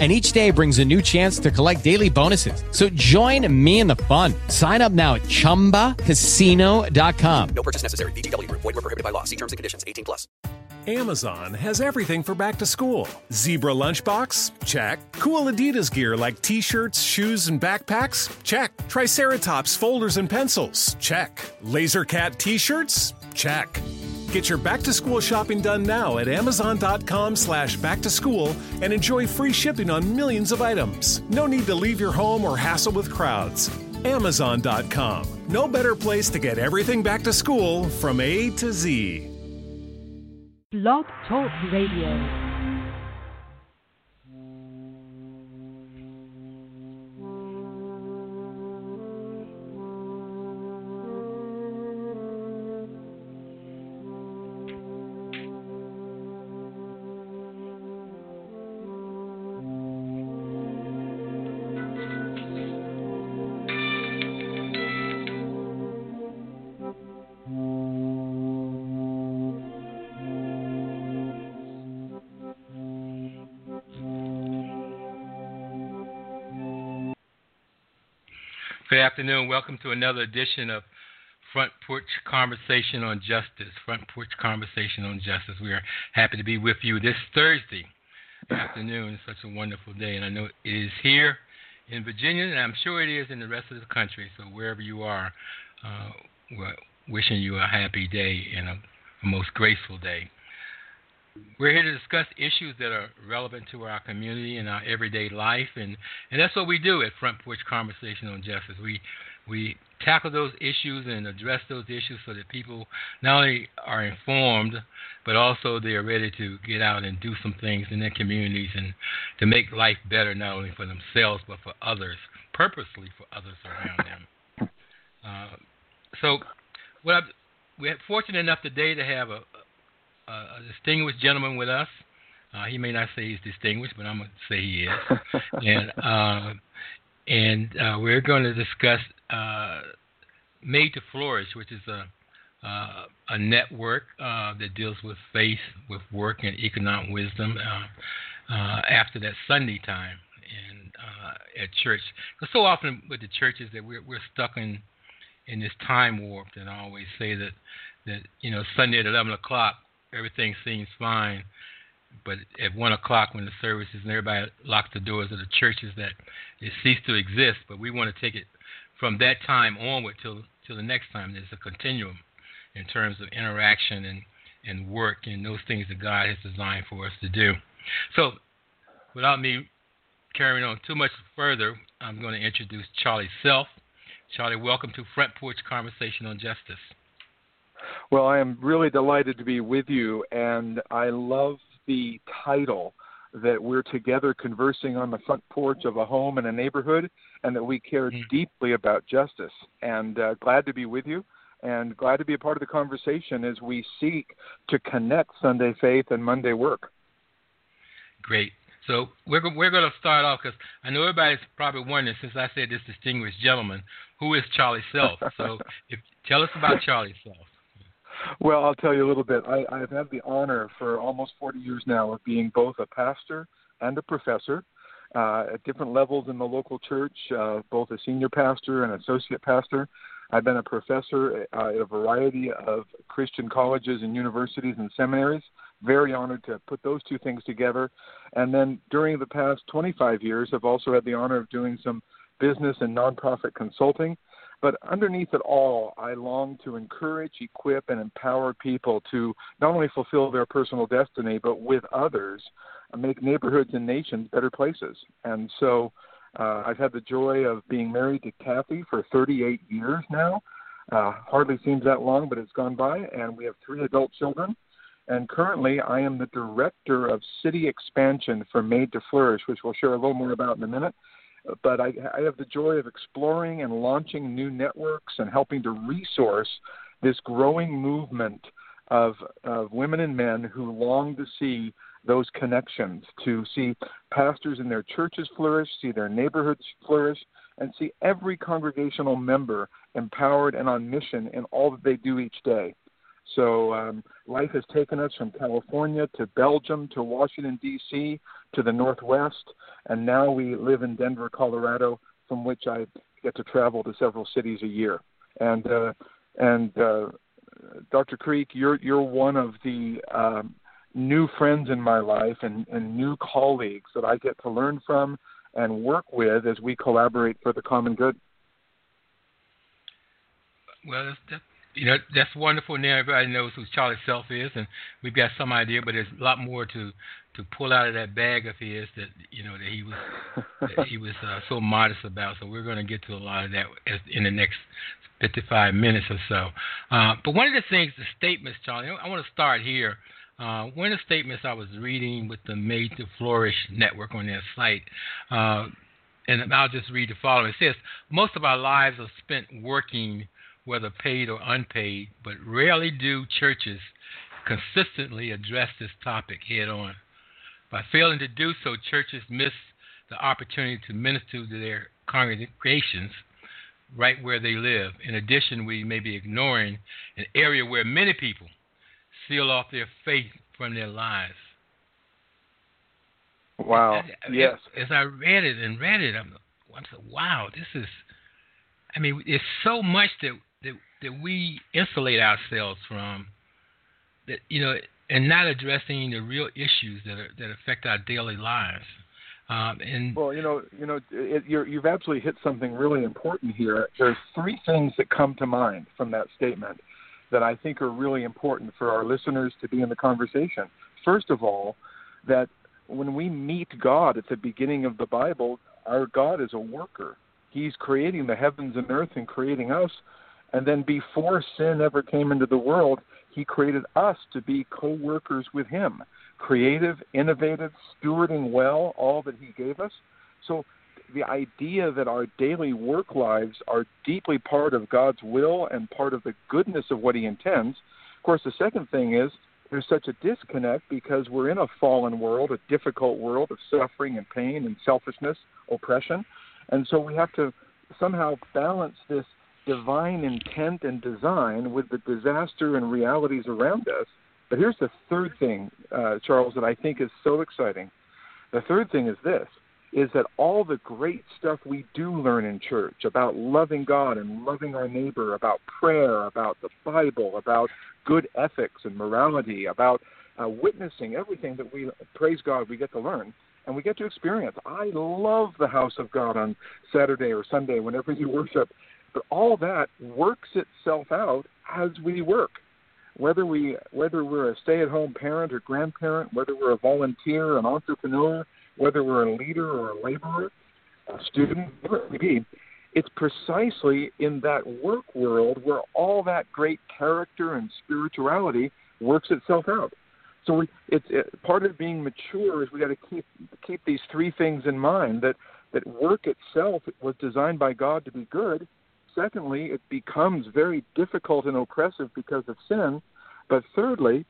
and each day brings a new chance to collect daily bonuses. So join me in the fun. Sign up now at ChumbaCasino.com. No purchase necessary. VGW. Void were prohibited by law. See terms and conditions. 18 plus. Amazon has everything for back to school. Zebra lunchbox? Check. Cool Adidas gear like t-shirts, shoes, and backpacks? Check. Triceratops folders and pencils? Check. Laser Cat t-shirts? Check. Get your back to school shopping done now at Amazon.com slash back to school and enjoy free shipping on millions of items. No need to leave your home or hassle with crowds. Amazon.com. No better place to get everything back to school from A to Z. Blog Talk Radio. Good afternoon. Welcome to another edition of Front Porch Conversation on Justice. Front Porch Conversation on Justice. We are happy to be with you this Thursday afternoon. It's such a wonderful day, and I know it is here in Virginia, and I'm sure it is in the rest of the country. So wherever you are, uh, we're wishing you a happy day and a, a most graceful day. We're here to discuss issues that are relevant to our community and our everyday life, and, and that's what we do at Front Porch Conversation on Justice. We we tackle those issues and address those issues so that people not only are informed, but also they are ready to get out and do some things in their communities and to make life better not only for themselves but for others, purposely for others around them. Uh, so, what I've, we're fortunate enough today to have a, a distinguished gentleman with us. Uh, he may not say he's distinguished, but I'm going to say he is. and uh, and uh, we're going to discuss uh, Made to Flourish, which is a uh, a network uh, that deals with faith, with work, and economic wisdom. after that Sunday time and at church, because so often with the churches that we're we're stuck in in this time warp, and I always say that that you know Sunday at 11 o'clock everything seems fine. But at one o'clock, when the services and everybody locks the doors of the churches, that it cease to exist. But we want to take it from that time onward till till the next time. There's a continuum in terms of interaction and and work and those things that God has designed for us to do. So, without me carrying on too much further, I'm going to introduce Charlie Self. Charlie, welcome to Front Porch Conversation on Justice. Well, I am really delighted to be with you, and I love the title that we're together conversing on the front porch of a home in a neighborhood, and that we care mm-hmm. deeply about justice. And uh, glad to be with you, and glad to be a part of the conversation as we seek to connect Sunday faith and Monday work. Great. So we're we're going to start off because I know everybody's probably wondering since I said this distinguished gentleman, who is Charlie Self? So if tell us about Charlie Self. Well, I'll tell you a little bit. I, I've had the honor for almost 40 years now of being both a pastor and a professor uh, at different levels in the local church, uh, both a senior pastor and associate pastor. I've been a professor uh, at a variety of Christian colleges and universities and seminaries. Very honored to put those two things together. And then during the past 25 years, I've also had the honor of doing some business and nonprofit consulting. But underneath it all, I long to encourage, equip, and empower people to not only fulfill their personal destiny, but with others, uh, make neighborhoods and nations better places. And so uh, I've had the joy of being married to Kathy for 38 years now. Uh, hardly seems that long, but it's gone by, and we have three adult children. And currently, I am the director of city expansion for Made to Flourish, which we'll share a little more about in a minute but I, I have the joy of exploring and launching new networks and helping to resource this growing movement of, of women and men who long to see those connections, to see pastors in their churches flourish, see their neighborhoods flourish, and see every congregational member empowered and on mission in all that they do each day. So um, life has taken us from California to Belgium to Washington, D.C., to the Northwest, and now we live in Denver, Colorado, from which I get to travel to several cities a year. And uh, and uh, Dr. Creek, you're you're one of the um, new friends in my life and, and new colleagues that I get to learn from and work with as we collaborate for the common good. Well, that's you know that's wonderful. Now everybody knows who Charlie Self is, and we've got some idea, but there's a lot more to to pull out of that bag of his that you know that he was that he was uh, so modest about. So we're going to get to a lot of that in the next 55 minutes or so. Uh, but one of the things, the statements, Charlie, I want to start here. Uh, one of the statements I was reading with the Made to Flourish network on their site, uh, and I'll just read the following. It says, Most of our lives are spent working whether paid or unpaid, but rarely do churches consistently address this topic head on. By failing to do so, churches miss the opportunity to minister to their congregations right where they live. In addition, we may be ignoring an area where many people seal off their faith from their lives. Wow. yes. As I read it and read it, I'm, I'm like, wow, this is. I mean, it's so much that that we insulate ourselves from that you know and not addressing the real issues that are, that affect our daily lives. Um, and well you know you know it, you have absolutely hit something really important here. There's three things that come to mind from that statement that I think are really important for our listeners to be in the conversation. First of all that when we meet God at the beginning of the Bible our God is a worker. He's creating the heavens and earth and creating us and then before sin ever came into the world, he created us to be co workers with him, creative, innovative, stewarding well all that he gave us. So the idea that our daily work lives are deeply part of God's will and part of the goodness of what he intends. Of course, the second thing is there's such a disconnect because we're in a fallen world, a difficult world of suffering and pain and selfishness, oppression. And so we have to somehow balance this divine intent and design with the disaster and realities around us. But here's the third thing, uh, Charles, that I think is so exciting. The third thing is this is that all the great stuff we do learn in church about loving God and loving our neighbor, about prayer, about the Bible, about good ethics and morality, about uh, witnessing, everything that we, praise God, we get to learn and we get to experience. I love the house of God on Saturday or Sunday whenever you worship but all that works itself out as we work. Whether we whether we're a stay-at-home parent or grandparent, whether we're a volunteer, an entrepreneur, whether we're a leader or a laborer, a student, whatever it may be, it's precisely in that work world where all that great character and spirituality works itself out. So we, it's it, part of being mature is we got to keep keep these three things in mind that that work itself was designed by God to be good, Secondly, it becomes very difficult and oppressive because of sin. But thirdly,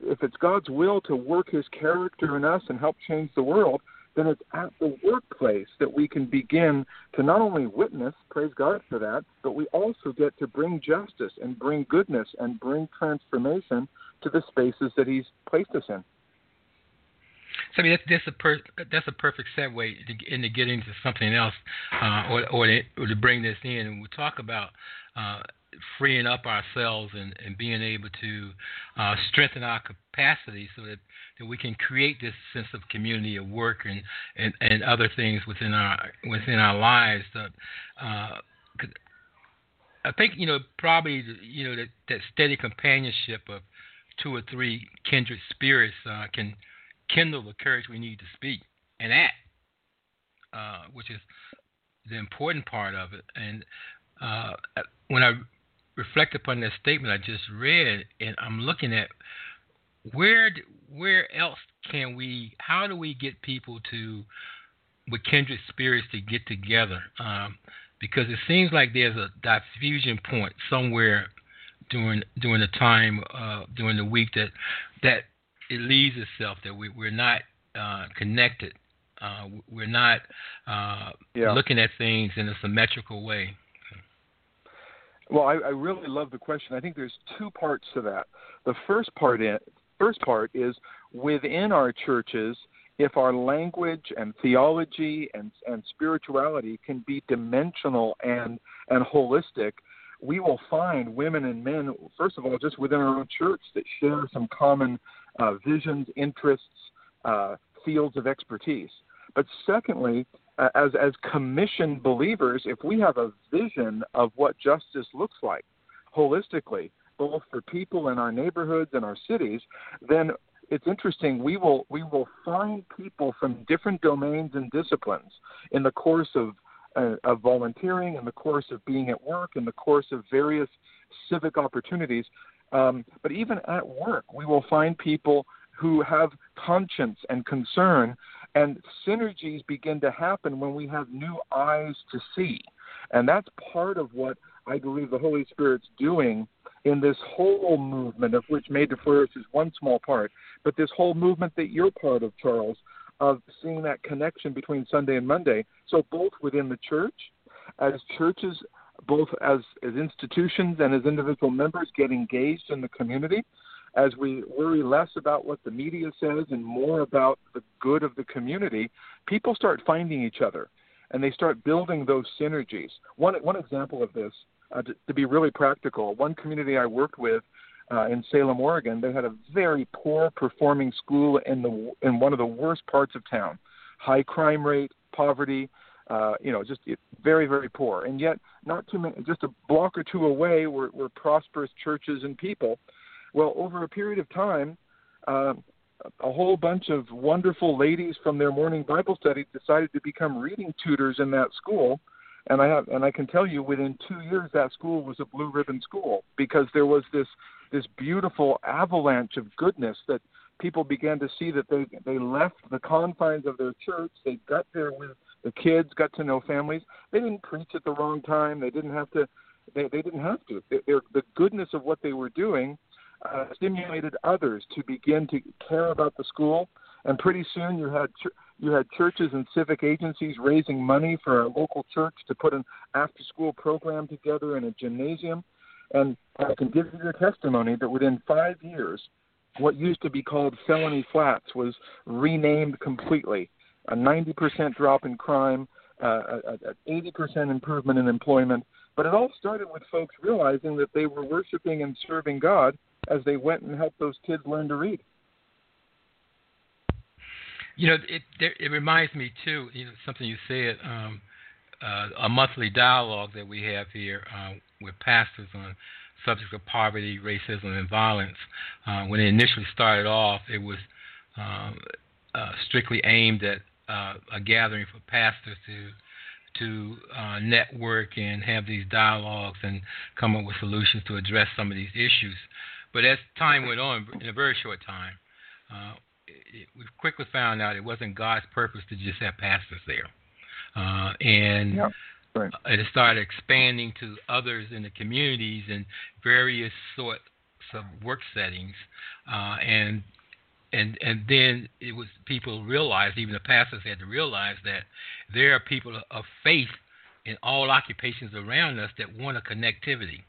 if it's God's will to work his character in us and help change the world, then it's at the workplace that we can begin to not only witness, praise God for that, but we also get to bring justice and bring goodness and bring transformation to the spaces that he's placed us in. So I mean, that's, that's a per, that's a perfect segue to, into getting to something else, uh, or or to, or to bring this in, and we'll talk about uh, freeing up ourselves and, and being able to uh, strengthen our capacity so that, that we can create this sense of community of work and, and, and other things within our within our lives. That, uh, I think you know probably you know that, that steady companionship of two or three kindred spirits uh, can kindle the courage we need to speak and act, uh, which is the important part of it. And uh, when I reflect upon that statement I just read, and I'm looking at where where else can we? How do we get people to with kindred spirits to get together? Um, because it seems like there's a diffusion point somewhere during during the time uh, during the week that that it leaves itself that we, we're not uh, connected. Uh, we're not uh, Yeah. looking at things in a symmetrical way. Well, I, I really love the question. I think there's two parts to that. The first part in, first part is within our churches, if our language and theology and and spirituality can be dimensional and and holistic, we will find women and men, first of all, just within our own church that share some common uh, visions, interests, uh, fields of expertise. But secondly, uh, as as commissioned believers, if we have a vision of what justice looks like holistically, both for people in our neighborhoods and our cities, then it's interesting. We will we will find people from different domains and disciplines in the course of uh, of volunteering, in the course of being at work, in the course of various civic opportunities. Um, but even at work, we will find people who have conscience and concern, and synergies begin to happen when we have new eyes to see. And that's part of what I believe the Holy Spirit's doing in this whole movement, of which Made to Flourish is one small part, but this whole movement that you're part of, Charles, of seeing that connection between Sunday and Monday. So both within the church, as churches, both as, as institutions and as individual members get engaged in the community, as we worry less about what the media says and more about the good of the community, people start finding each other and they start building those synergies. One, one example of this, uh, to, to be really practical, one community I worked with uh, in Salem, Oregon, they had a very poor performing school in the in one of the worst parts of town, high crime rate, poverty, uh, you know, just very very poor. And yet, not too many, just a block or two away were, were prosperous churches and people. Well, over a period of time, uh, a whole bunch of wonderful ladies from their morning Bible study decided to become reading tutors in that school. And I have, and I can tell you, within two years, that school was a blue ribbon school because there was this this beautiful avalanche of goodness that people began to see that they they left the confines of their church. They got there with the kids, got to know families. They didn't preach at the wrong time. They didn't have to. They, they didn't have to. They, the goodness of what they were doing uh, stimulated others to begin to care about the school. And pretty soon, you had ch- you had churches and civic agencies raising money for a local church to put an after-school program together in a gymnasium. And I can give you the testimony that within five years, what used to be called felony flats was renamed completely. A 90% drop in crime, uh, an 80% improvement in employment. But it all started with folks realizing that they were worshiping and serving God as they went and helped those kids learn to read. You know, it it reminds me too. You know, something you said. Um, uh, a monthly dialogue that we have here uh, with pastors on subjects of poverty, racism, and violence. Uh, when it initially started off, it was um, uh, strictly aimed at uh, a gathering for pastors to to uh, network and have these dialogues and come up with solutions to address some of these issues. But as time went on, in a very short time, uh, it, we quickly found out it wasn't God's purpose to just have pastors there. Uh, and Yep, right. it started expanding to others in the communities and various sorts of work settings. Uh, and and and then it was people realized, even the pastors had to realize that there are people of faith in all occupations around us that want a connectivity.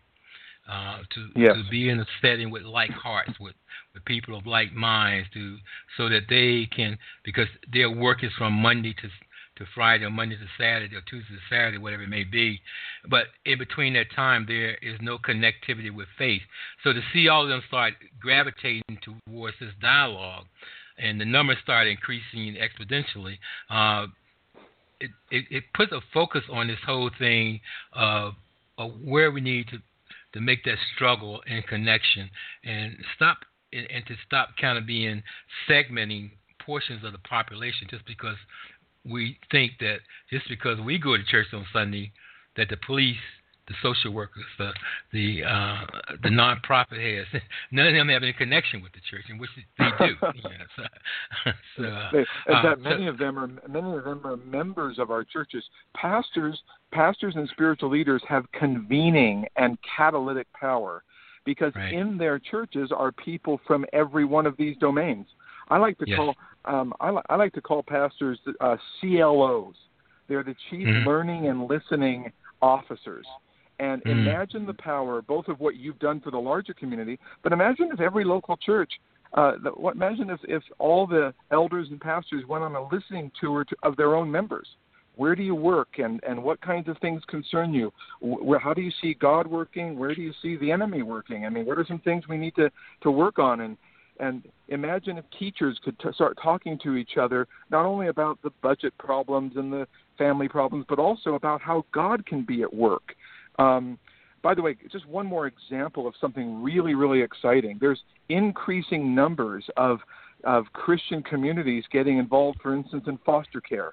Uh, to Yes. to be in a setting with like hearts, with with people of like minds, to so that they can because their work is from Monday to to Friday or Monday to Saturday or Tuesday to Saturday, whatever it may be. But in between that time, there is no connectivity with faith. So to see all of them start gravitating towards this dialogue, and the numbers start increasing exponentially, uh, it, it, it puts a focus on this whole thing of, of where we need to to make that struggle and connection and stop and, and to stop kind of being segmenting portions of the population just because we think that just because we go to church on Sunday, that the police, the social workers, the the uh, the nonprofit heads, none of them have any connection with the church, and which they do. yeah, so, so, They- in uh, so- many of them are many of them are members of our churches. Pastors, pastors, and spiritual leaders have convening and catalytic power. because Right. in their churches are people from every one of these domains. I like to Yes. call um, I, li- I like to call pastors uh, CLOs. They're the chief Mhm. learning and listening officers. And Mm. imagine the power, both of what you've done for the larger community, but imagine if every local church, uh, the, what, imagine if, if all the elders and pastors went on a listening tour to, of their own members. Where do you work, and and what kinds of things concern you? Where, how do you see God working? Where do you see the enemy working? I mean, what are some things we need to to work on? And and imagine if teachers could t- start talking to each other not only about the budget problems and the family problems, but also about how God can be at work. Um, by the way, just one more example of something really, really exciting. There's increasing numbers of of Christian communities getting involved, for instance, in foster care,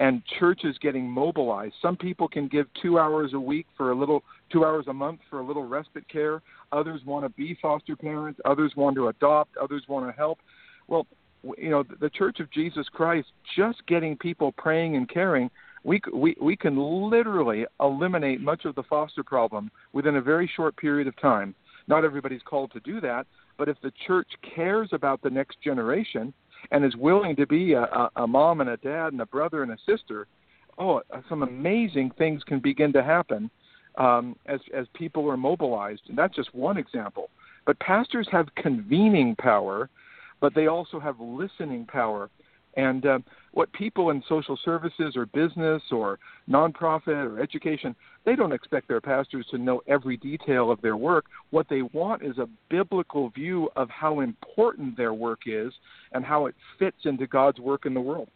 and churches getting mobilized. Some people can give two hours a week for a little, two hours a month for a little respite care. Others want to be foster parents. Others want to adopt. Others want to help. Well, you know, the Church of Jesus Christ, just getting people praying and caring, we we we can literally eliminate much of the foster problem within a very short period of time. Not everybody's called to do that, but if the church cares about the next generation and is willing to be a, a, a mom and a dad and a brother and a sister, oh, some amazing things can begin to happen um, as as people are mobilized. And that's just one example. But pastors have convening power, but they also have listening power. And uh, what people in social services or business or nonprofit or education, they don't expect their pastors to know every detail of their work. What they want is a biblical view of how important their work is and how it fits into God's work in the world.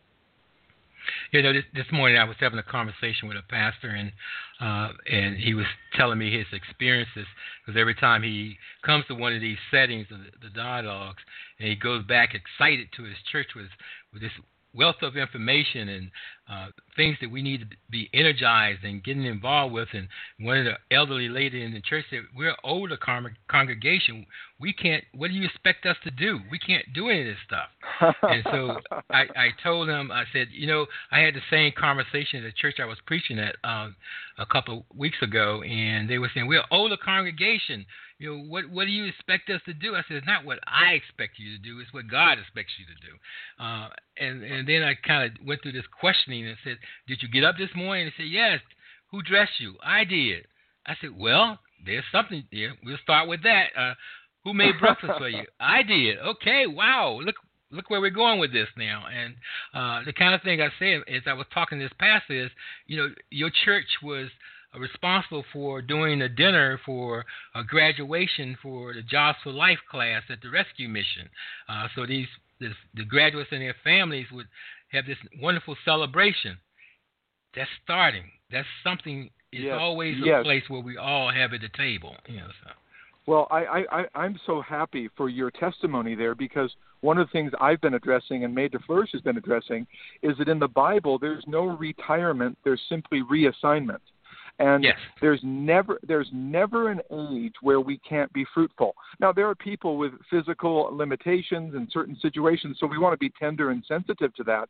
You know, this, this morning I was having a conversation with a pastor, and uh, and he was telling me his experiences. Because every time he comes to one of these settings, the, the dialogues, and he goes back excited to his church with with this wealth of information and uh, things that we need to be energized and getting involved with. And one of the elderly lady in the church said, "We're an older con- congregation. We can't. What do you expect us to do? We can't do any of this stuff." and so I, I told him, I said, you know, I had the same conversation at the church I was preaching at um, a couple of weeks ago, and they were saying we're an older congregation. You know, what what do you expect us to do? I said, it's not what I expect you to do; it's what God expects you to do. Uh, and and then I kind of went through this questioning and said, did you get up this morning? And said, yes. Who dressed you? I did. I said, well, there's something there. We'll start with that. Uh, who made breakfast for you? I did. Okay, wow. Look look where we're going with this now. And uh, the kind of thing I said as I was talking to this pastor is, you know, your church was responsible for doing a dinner for a graduation for the Jobs for Life class at the rescue mission. Uh, so these this, the graduates and their families would have this wonderful celebration. That's starting. That's something. It's Yes, always a yes. place where we all have at the table. You know, so. Well, I, I, I, I'm so happy for your testimony there because one of the things I've been addressing and Made to Flourish has been addressing is that in the Bible there's no retirement, there's simply reassignment. And Yes. there's never there's never an age where we can't be fruitful. Now there are people with physical limitations in certain situations, so we want to be tender and sensitive to that.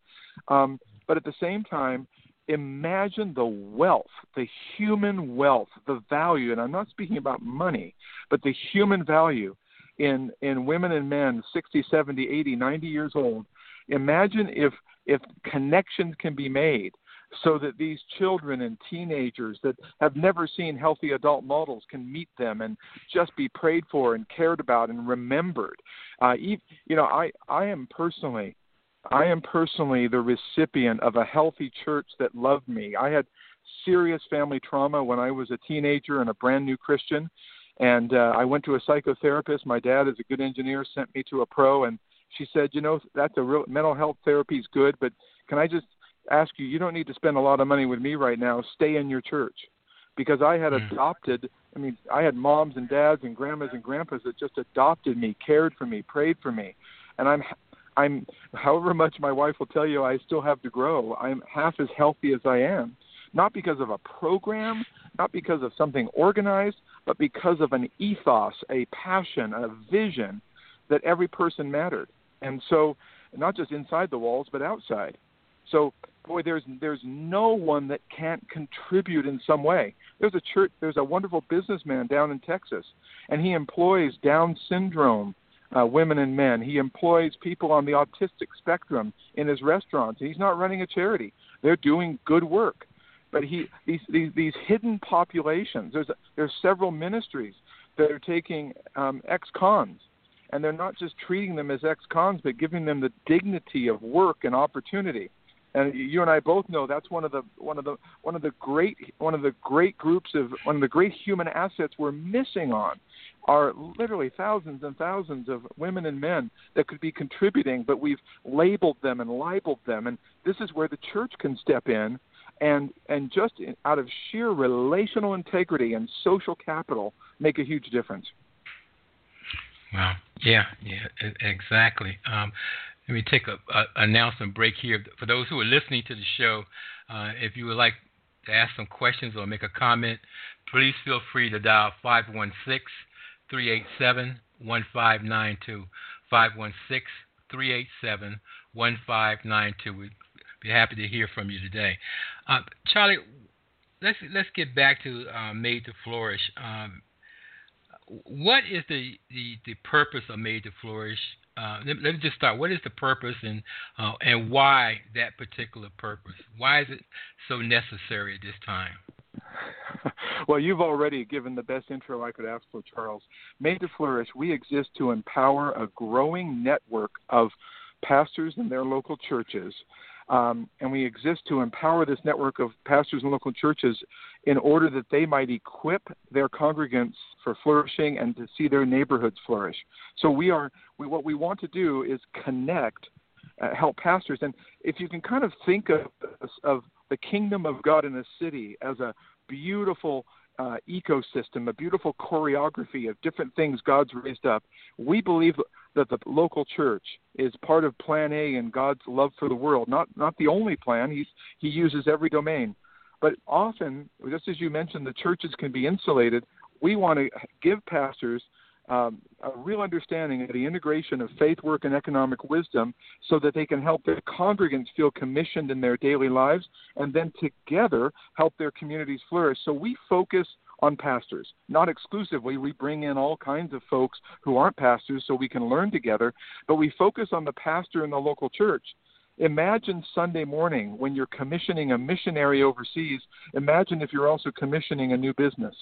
Um, but at the same time, imagine the wealth, the human wealth, the value, and I'm not speaking about money, but the human value in in women and men 60, 70, 80, 90 years old. Imagine if if connections can be made so that these children and teenagers that have never seen healthy adult models can meet them and just be prayed for and cared about and remembered. Uh, you know, I I am personally I am personally the recipient of a healthy church that loved me. I had serious family trauma when I was a teenager and a brand new Christian. And uh, I went to a psychotherapist. My dad is a good engineer, sent me to a pro, and she said, "You know, that's a real mental health therapy is good, but can I just ask you? You don't need to spend a lot of money with me right now. Stay in your church." Because I had Mm. adopted, I mean, I had moms and dads and grandmas and grandpas that just adopted me, cared for me, prayed for me, and I'm I'm however much my wife will tell you I still have to grow. I'm half as healthy as I am, not because of a program, not because of something organized, but because of an ethos, a passion, a vision that every person mattered. And so not just inside the walls but outside. So boy, there's there's no one that can't contribute in some way. There's a church, there's a wonderful businessman down in Texas, and he employs Down syndrome uh, women and men. He employs people on the autistic spectrum in his restaurants. He's not running a charity. They're doing good work. But he these these, these hidden populations. There's there's several ministries that are taking um, ex-cons, and they're not just treating them as ex-cons, but giving them the dignity of work and opportunity. And you and I both know that's one of the one of the one of the great one of the great groups of one of the great human assets we're missing on are literally thousands and thousands of women and men that could be contributing, but we've labeled them and libeled them. And this is where the church can step in and and just out of sheer relational integrity and social capital make a huge difference. Wow. Yeah. Yeah. Exactly. Um, let me take a, a announcement break here for those who are listening to the show. Uh, if you would like to ask some questions or make a comment, please feel free to dial 516 387 1592. 516 387 1592. We'd be happy to hear from you today. Uh, Charlie, let's let's get back to uh, Made to Flourish. Um, what is the, the, the purpose of Made to Flourish? Uh, let, let, me just start. What is the purpose and uh, and why that particular purpose? Why is it so necessary at this time? well, you've already given the best intro I could ask for, Charles. Made to Flourish, we exist to empower a growing network of pastors in their local churches. Um, and we exist to empower this network of pastors and local churches in order that they might equip their congregants for flourishing and to see their neighborhoods flourish. So we are we, what we want to do is connect, uh, help pastors, and if you can kind of think of of the kingdom of God in a city as a beautiful uh, ecosystem, a beautiful choreography of different things God's raised up. We believe that the local church is part of Plan A and God's love for the world. Not not the only plan. He's He uses every domain, but often, just as you mentioned, the churches can be insulated. We want to give pastors um, a real understanding of the integration of faith work and economic wisdom so that they can help their congregants feel commissioned in their daily lives and then together help their communities flourish. So we focus on pastors, not exclusively. We bring in all kinds of folks who aren't pastors so we can learn together, but we focus on the pastor in the local church. Imagine Sunday morning when you're commissioning a missionary overseas. Imagine if you're also commissioning a new business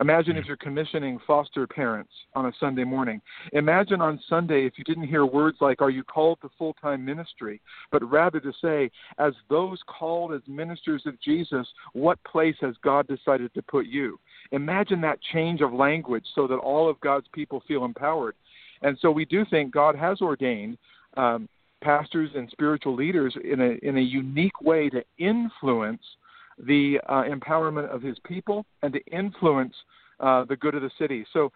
Imagine if you're commissioning foster parents on a Sunday morning. Imagine on Sunday if you didn't hear words like, Are you called to full time ministry? but rather to say, As those called as ministers of Jesus, what place has God decided to put you? Imagine that change of language so that all of God's people feel empowered. And so we do think God has ordained um, pastors and spiritual leaders in a, in a unique way to influence the uh, empowerment of his people and to influence uh, the good of the city. So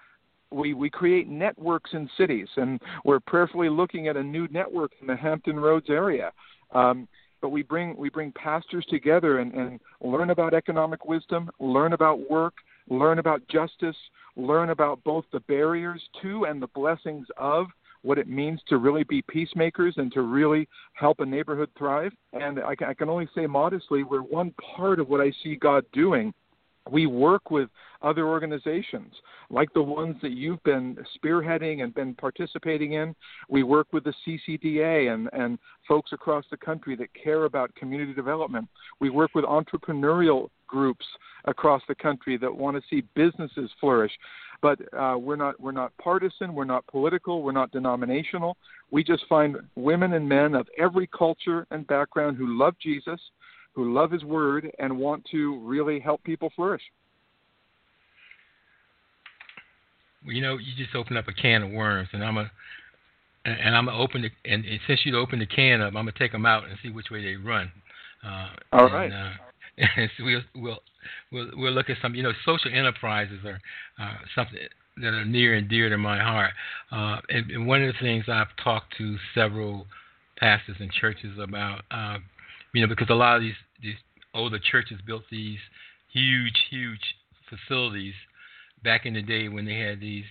we, we create networks in cities, and we're prayerfully looking at a new network in the Hampton Roads area. Um, but we bring we bring pastors together and, and learn about economic wisdom, learn about work, learn about justice, learn about both the barriers to and the blessings of what it means to really be peacemakers and to really help a neighborhood thrive. And I can, I can only say modestly, we're one part of what I see God doing. We work with other organizations like the ones that you've been spearheading and been participating in. We work with the CCDA and, and folks across the country that care about community development. We work with entrepreneurial groups across the country that want to see businesses flourish. But uh, we're not we're not partisan, we're not political, we're not denominational. We just find women and men of every culture and background who love Jesus, who love His Word, and want to really help people flourish. Well, you know, you just opened up a can of worms, and I'm a and I'm gonna open the and, and since you opened the can up, I'm gonna take them out and see which way they run. Uh, All and, right. Uh, we'll we'll we'll we'll look at some. You know, social enterprises are uh, something that are near and dear to my heart. Uh, and, and, one of the things I've talked to several pastors and churches about, uh, you know, because a lot of these these older churches built these huge, huge facilities back in the day when they had these,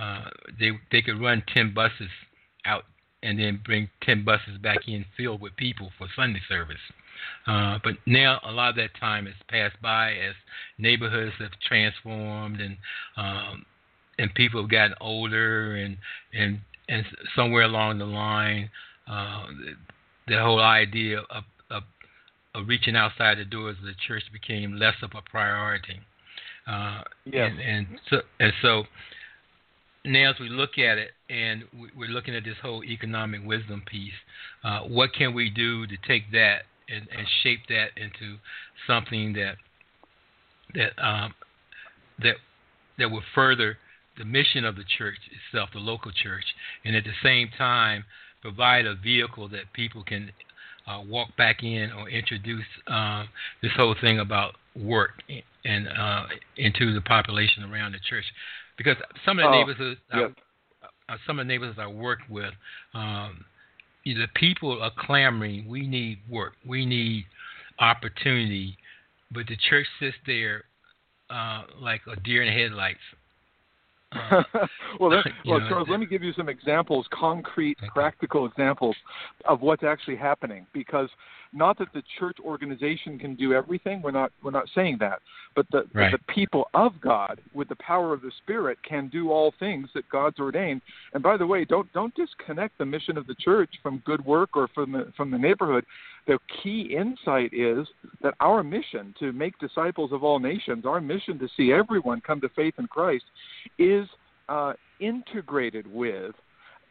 uh, they they could run ten buses out and then bring ten buses back in filled with people for Sunday service. Uh, but now a lot of that time has passed by as neighborhoods have transformed and um, and people have gotten older and and and somewhere along the line, uh, the, the whole idea of, of of reaching outside the doors of the church became less of a priority. Uh, yes. and, and so and so now as we look at it and we're looking at this whole economic wisdom piece, uh, what can we do to take that and, and shape that into something that that um, that that will further the mission of the church itself, the local church, and at the same time provide a vehicle that people can uh, walk back in or introduce um, this whole thing about work and uh, into the population around the church, because some of the oh, neighborhoods, yes. I, uh, some of the neighborhoods I work with, um, the people are clamoring. We need work. We need opportunity, but the church sits there uh, like a deer in the headlights. Well, let, well, know, Charles, let me give you some examples, concrete, practical examples of what's actually happening. Because not that the church organization can do everything. We're not we're not saying that. But the right. the people of God, with the power of the Spirit, can do all things that God's ordained. And by the way, don't don't disconnect the mission of the church from good work or from the from the neighborhood. The key insight is that our mission to make disciples of all nations, our mission to see everyone come to faith in Christ, is uh, integrated with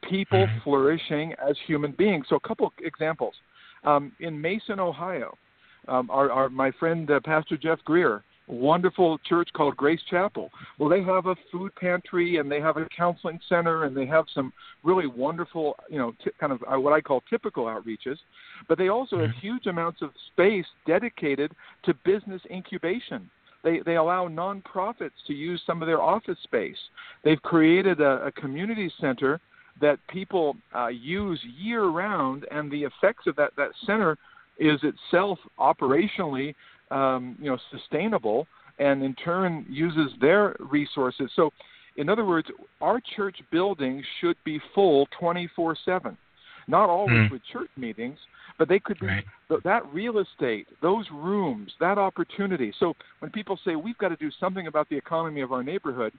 people mm-hmm. flourishing as human beings. So, a couple examples. Um, in Mason, Ohio, um, our, our, my friend uh, Pastor Jeff Greer, wonderful church called Grace Chapel. Well, they have a food pantry and they have a counseling center and they have some really wonderful, you know, t- kind of uh, what I call typical outreaches. But they also have huge amounts of space dedicated to business incubation. They, they allow nonprofits to use some of their office space. They've created a, a community center that people uh, use year round, and the effects of that, that center is itself operationally um, you know sustainable, and in turn uses their resources. So, in other words, our church building should be full 24/7. Not always mm. with church meetings, but they could be right. that real estate, those rooms, that opportunity. So when people say we've got to do something about the economy of our neighborhood,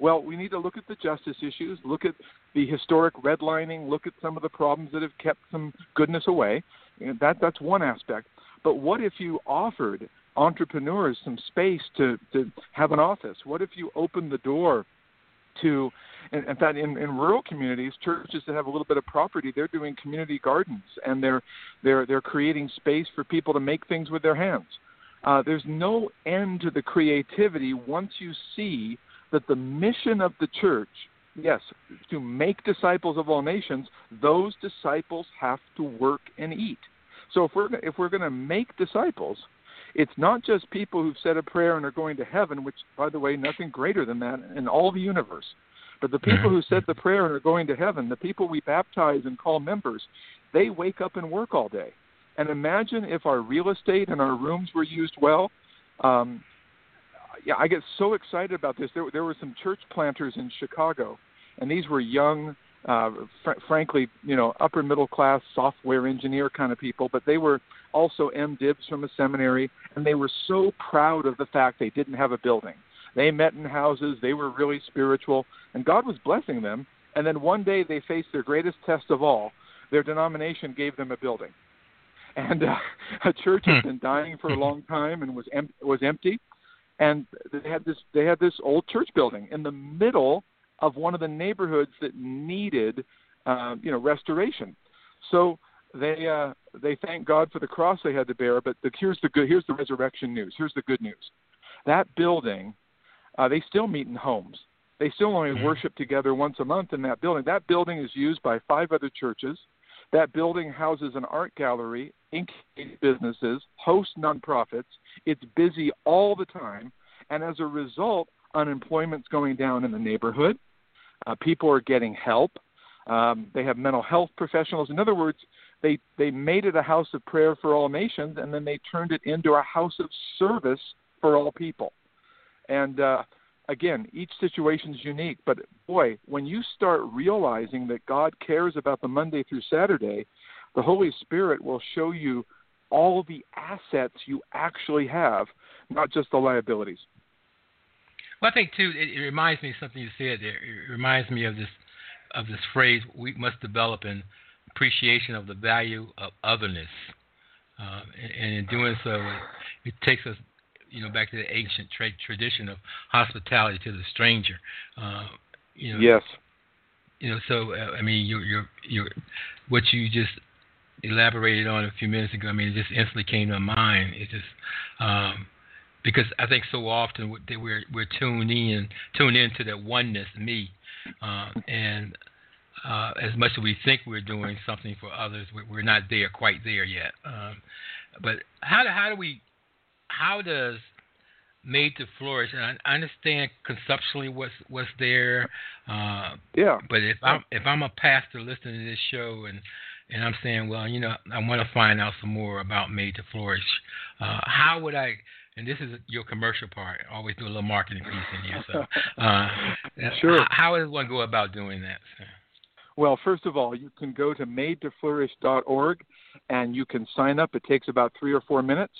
well, we need to look at the justice issues, look at the historic redlining, look at some of the problems that have kept some goodness away. And that that's one aspect. But what if you offered entrepreneurs some space to, to have an office? What if you opened the door to in, in fact in, in rural communities churches that have a little bit of property they're doing community gardens and they're they're they're creating space for people to make things with their hands uh, there's no end to the creativity once you see that the mission of the church yes to make disciples of all nations those disciples have to work and eat so if we're if we're going to make disciples it's not just people who've said a prayer and are going to heaven, which, by the way, nothing greater than that in all the universe. But the people who said the prayer and are going to heaven, the people we baptize and call members, they wake up and work all day. And imagine if our real estate and our rooms were used well. Um, yeah, I get so excited about this. There, there were some church planters in Chicago, and these were young, uh, fr- frankly, you know, upper middle class software engineer kind of people, but they were also MDivs from a seminary, and they were so proud of the fact they didn't have a building. They met in houses, they were really spiritual, and God was blessing them. And then one day they faced their greatest test of all. Their denomination gave them a building. And uh, a church had been dying for a long time and was em- was empty. And they had this they had this old church building in the middle of one of the neighborhoods that needed uh, you know restoration. So they uh, they thank God for the cross they had to bear. But the, here's the good here's the resurrection news. Here's the good news. That building, uh, they still meet in homes. They still only mm-hmm. worship together once a month in that building. That building is used by five other churches. That building houses an art gallery, incubates businesses, hosts nonprofits. It's busy all the time, and as a result, unemployment's going down in the neighborhood. Uh, people are getting help. Um, they have mental health professionals. In other words, they they made it a house of prayer for all nations, and then they turned it into a house of service for all people. And uh, again, each situation is unique, but boy, when you start realizing that God cares about the Monday through Saturday, the Holy Spirit will show you all the assets you actually have, not just the liabilities. Well, I think too, it, it reminds me of something you said there. It reminds me of this of this phrase: we must develop an appreciation of the value of otherness, uh, and, and, in doing so, it, it, takes us, you know, back to the ancient tra- tradition of hospitality to the stranger. Uh, you know, yes. You know, so uh, I mean, you you you what you just elaborated on a few minutes ago. I mean, it just instantly came to mind. It just um, because I think so often we're we're tuned in tuned into that oneness, me, uh, and uh, as much as we think we're doing something for others, we're not there quite there yet. Um, but how do how do we how does made to flourish? And I understand conceptually what's what's there. Uh, yeah. But if I'm if I'm a pastor listening to this show and and I'm saying, well, you know, I want to find out some more about Made to Flourish. Uh, how would I and this is your commercial part. I always do a little marketing piece in here. So, uh, sure. How, how does one go about doing that? Well, first of all, you can go to madetoflourish.org and you can sign up. It takes about three or four minutes.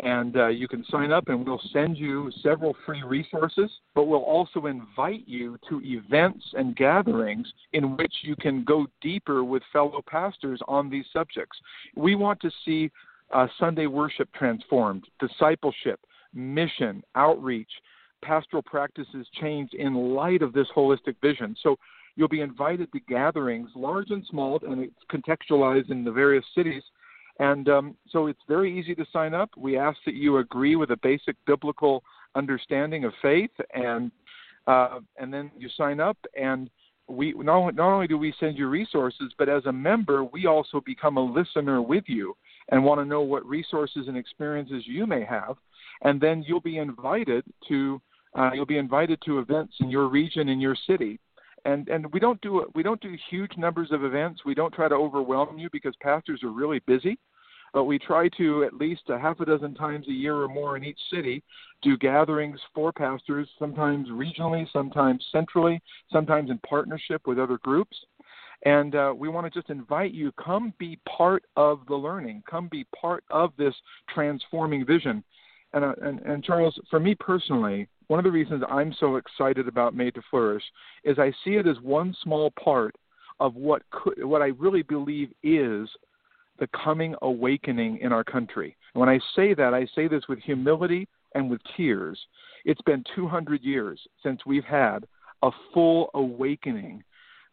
And uh, you can sign up, and we'll send you several free resources. But we'll also invite you to events and gatherings in which you can go deeper with fellow pastors on these subjects. We want to see uh, Sunday worship transformed, discipleship, mission, outreach, pastoral practices changed in light of this holistic vision. So you'll be invited to gatherings, large and small, and it's contextualized in the various cities. And um, so it's very easy to sign up. We ask that you agree with a basic biblical understanding of faith, and uh, and then you sign up. And we not, not only do we send you resources, but as a member, we also become a listener with you and want to know what resources and experiences you may have, and then you'll be invited to uh, you'll be invited to events in your region in your city. And and we don't do we don't do huge numbers of events. We don't try to overwhelm you because pastors are really busy. But we try to at least a half a dozen times a year or more in each city do gatherings for pastors, sometimes regionally, sometimes centrally, sometimes in partnership with other groups. And uh, we want to just invite you come be part of the learning, come be part of this transforming vision. And, uh, and, and Charles, for me personally, one of the reasons I'm so excited about Made to Flourish is I see it as one small part of what could, what I really believe is the coming awakening in our country. And when I say that, I say this with humility and with tears. It's been 200 years since we've had a full awakening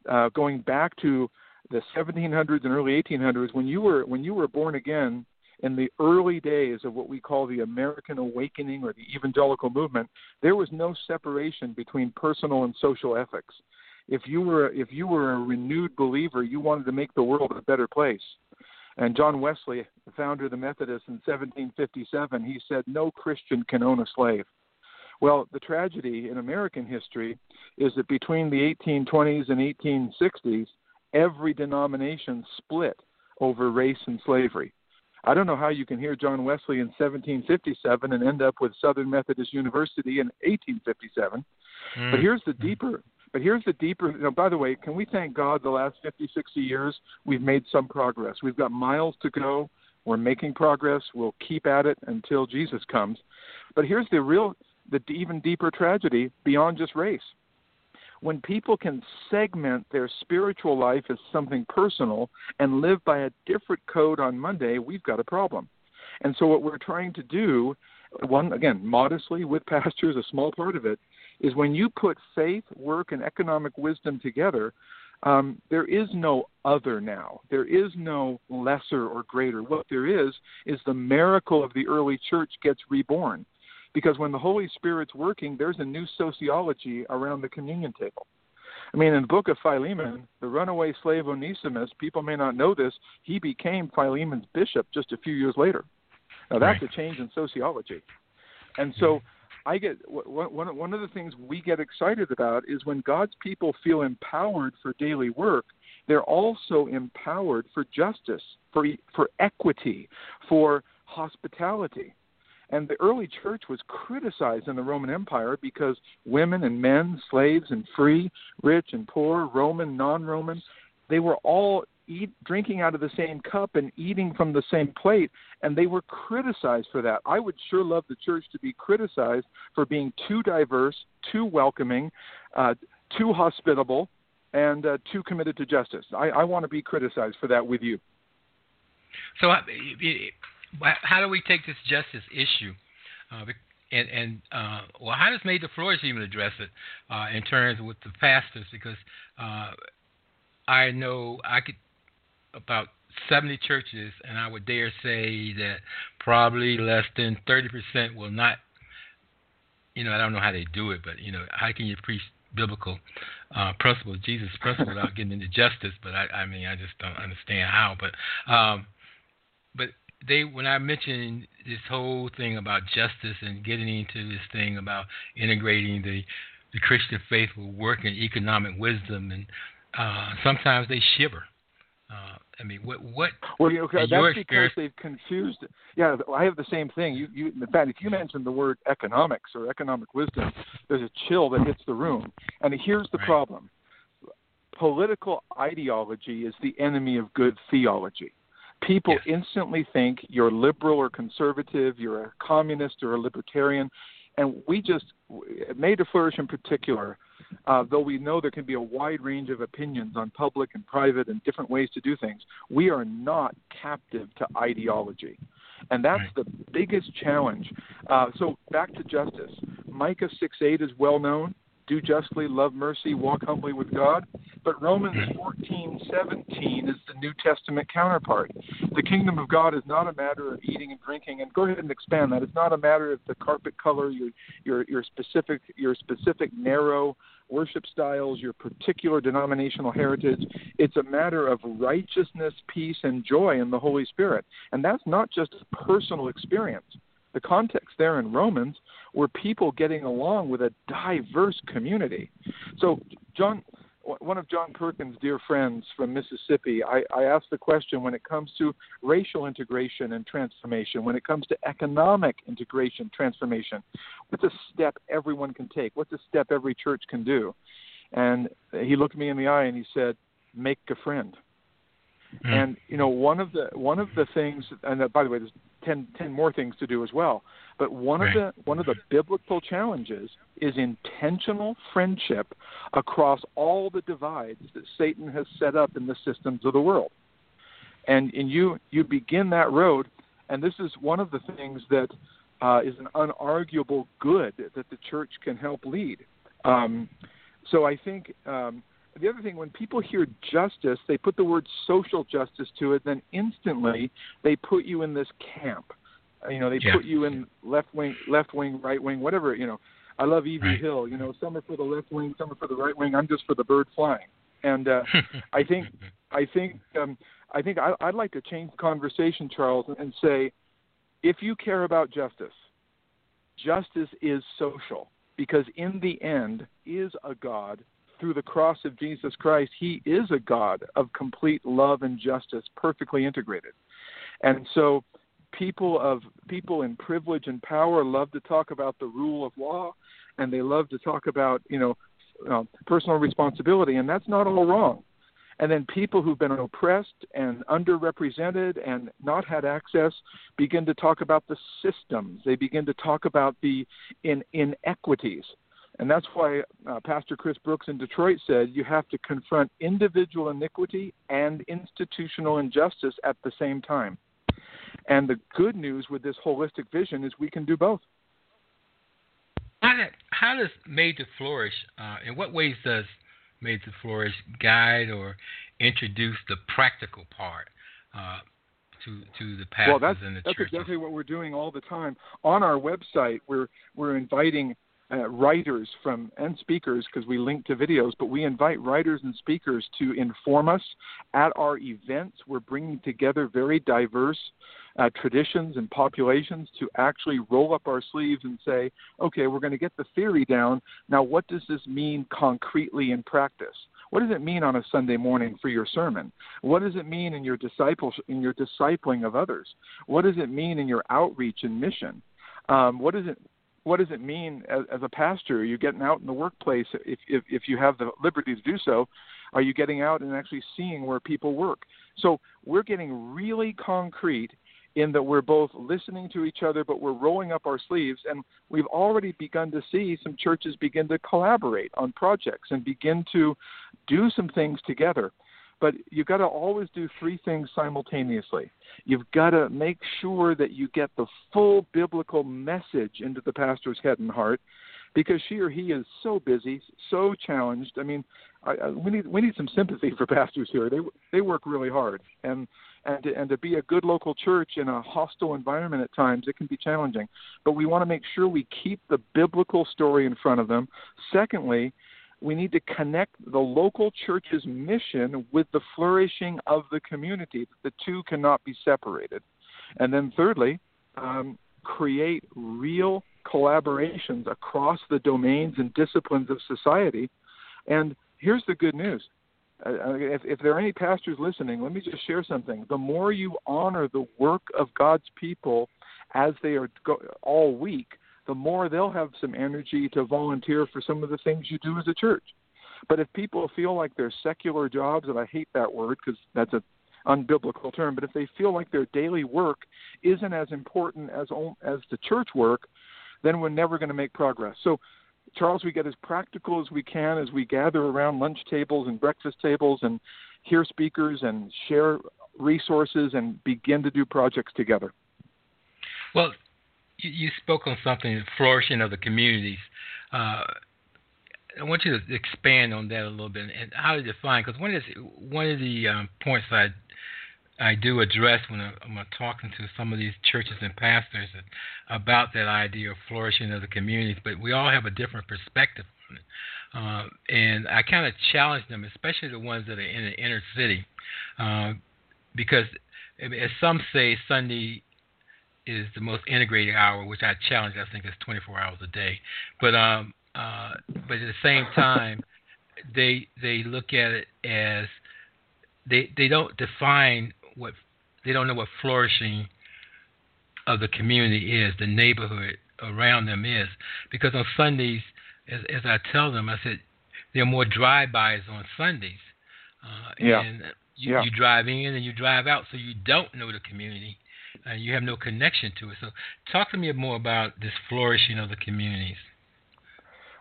uh, going back to the 1700s and early 1800s, when you were when you were born again in the early days of what we call the American Awakening or the evangelical movement, there was no separation between personal and social ethics. If you were if you were a renewed believer, you wanted to make the world a better place. And John Wesley, the founder of the Methodists in 1757, he said, "No Christian can own a slave." Well, the tragedy in American history is that between the 1820s and 1860s, every denomination split over race and slavery. I don't know how you can hear John Wesley in 1757 and end up with Southern Methodist University in 1857. Mm. But here's the deeper. But here's the deeper. You know, by the way, can we thank God? The last 50, 60 years, we've made some progress. We've got miles to go. We're making progress. We'll keep at it until Jesus comes. But here's the real the even deeper tragedy beyond just race. When people can segment their spiritual life as something personal and live by a different code on Monday, we've got a problem. And so, what we're trying to do, one again, modestly with pastors, a small part of it, is when you put faith, work, and economic wisdom together, um, there is no other now. There is no lesser or greater. What there is is the miracle of the early church gets reborn. Because when the Holy Spirit's working, there's a new sociology around the communion table. I mean, in the book of Philemon, the runaway slave Onesimus, people may not know this, he became Philemon's bishop just a few years later. Now, that's right. a change in sociology. And so I get one, one of the things we get excited about is when God's people feel empowered for daily work, they're also empowered for justice, for, for equity, for hospitality. And the early church was criticized in the Roman Empire because women and men, slaves and free, rich and poor, Roman, non Roman, they were all eat, drinking out of the same cup and eating from the same plate, and they were criticized for that. I would sure love the church to be criticized for being too diverse, too welcoming, uh, too hospitable, and uh, too committed to justice. I, I want to be criticized for that with you. So, uh, how do we take this justice issue? Uh, and, and uh, well, how does Made to Flourish even address it uh, in terms with the pastors? Because uh, I know I could about 70 churches, and I would dare say that probably less than 30% will not. You know, I don't know how they do it, but you know, how can you preach biblical uh, principles, Jesus' principles, without getting into justice? But I, I mean, I just don't understand how. But um, but they when I mentioned this whole thing about justice and getting into this thing about integrating the the Christian faith with work and economic wisdom, and uh, sometimes they shiver. Uh, I mean, what what? Well, you know, that's because they've confused. Yeah, I have the same thing. You, you, in fact, if you mention the word economics or economic wisdom, there's a chill that hits the room. And here's the right. problem: political ideology is the enemy of good theology. People yes. instantly think you're liberal or conservative, you're a communist or a libertarian, and we just Made to Flourish in particular. Uh, though we know there can be a wide range of opinions on public and private and different ways to do things, we are not captive to ideology. And that's right. the biggest challenge. Uh, so back to justice. Micah 6 8 is well known do justly, love mercy, walk humbly with God. But Romans hmm. 14:17 is the New Testament counterpart. The kingdom of God is not a matter of eating and drinking. And go ahead and expand that. It's not a matter of the carpet color, your your your specific your specific narrow worship styles, your particular denominational heritage. It's a matter of righteousness, peace, and joy in the Holy Spirit. And that's not just a personal experience. The context there in Romans were people getting along with a diverse community. So, John, one of John Perkins' dear friends from Mississippi, I, I asked the question when it comes to racial integration and transformation, when it comes to economic integration, transformation, what's a step everyone can take? What's a step every church can do? And he looked me in the eye and he said, "Make a friend." Mm. And you know, one of the one of the things, and uh, by the way, there's 10, 10 more things to do as well. But one right. of the one of the biblical challenges is intentional friendship across all the divides that Satan has set up in the systems of the world. And and you you begin that road, and this is one of the things that uh, is an unarguable good that the church can help lead. Um, so I think um, the other thing, when people hear justice, they put the word social justice to it, then instantly they put you in this camp. Uh, you know, they yeah. put you in left wing, left wing, right wing, whatever. You know, I love E.V. right. Hill. You know, some are for the left wing, some are for the right wing. I'm just for the bird flying. And uh, I think, I think, um, I think I, I'd like to change the conversation, Charles, and say, if you care about justice, justice is social because in the end is a God through the cross of Jesus Christ, He is a God of complete love and justice, perfectly integrated. And so, people of people in privilege and power love to talk about the rule of law, and they love to talk about you know uh, personal responsibility, and that's not all wrong. And then people who've been oppressed and underrepresented and not had access begin to talk about the systems. They begin to talk about the in, inequities. And that's why uh, Pastor Chris Brooks in Detroit said you have to confront individual iniquity and institutional injustice at the same time. And the good news with this holistic vision is we can do both. How, did, how does Made to Flourish, uh, in what ways does Made to Flourish guide or introduce the practical part uh, to, to the pastors well, that's, and the church? that's churches? exactly what we're doing all the time. On our website, we're, we're inviting uh, writers from and speakers because we link to videos, but we invite writers and speakers to inform us at our events. We're bringing together very diverse uh, traditions and populations to actually roll up our sleeves and say, okay, we're going to get the theory down. Now, what does this mean concretely in practice? What does it mean on a Sunday morning for your sermon? What does it mean in your in your discipling of others? What does it mean in your outreach and mission? Um, what does it what does it mean as, as a pastor? Are you getting out in the workplace if, if if you have the liberty to do so? Are you getting out and actually seeing where people work? So we're getting really concrete in that we're both listening to each other, but we're rolling up our sleeves. And we've already begun to see some churches begin to collaborate on projects and begin to do some things together. But you've got to always do three things simultaneously. You've got to make sure that you get the full biblical message into the pastor's head and heart because she or he is so busy, so challenged. I mean, I, I, we need we need some sympathy for pastors here. They they work really hard, and and to, and to be a good local church in a hostile environment at times it can be challenging. But we want to make sure we keep the biblical story in front of them. Secondly, we need to connect the local church's mission with the flourishing of the community. The two cannot be separated. And then thirdly, um, create real collaborations across the domains and disciplines of society. And here's the good news. Uh, uh, if, if there are any pastors listening, let me just share something. The more you honor the work of God's people as they are go- all week, the more they'll have some energy to volunteer for some of the things you do as a church. But if people feel like their secular jobs, and I hate that word because that's a unbiblical term, but if they feel like their daily work isn't as important as as the church work, then we're never going to make progress. So, Charles, we get as practical as we can as we gather around lunch tables and breakfast tables and hear speakers and share resources and begin to do projects together. Well, you, you spoke on something, flourishing of the communities. Uh, I want you to expand on that a little bit and how to define, because one the, one of the um, points I I do address when I'm talking to some of these churches and pastors about that idea of flourishing of the communities, but we all have a different perspective on it. Uh, and I kind of challenge them, especially the ones that are in the inner city, uh, because as some say, Sunday is the most integrated hour, which I challenge. I think it's 24 hours a day. But um, uh, but at the same time, they they look at it as they they don't define what they don't know what flourishing of the community is, the neighborhood around them is, because on Sundays, as, as I tell them, I said there are more drive-bys on Sundays, uh, yeah. and you, yeah. you drive in and you drive out, so you don't know the community and you have no connection to it. So, talk to me more about this flourishing of the communities.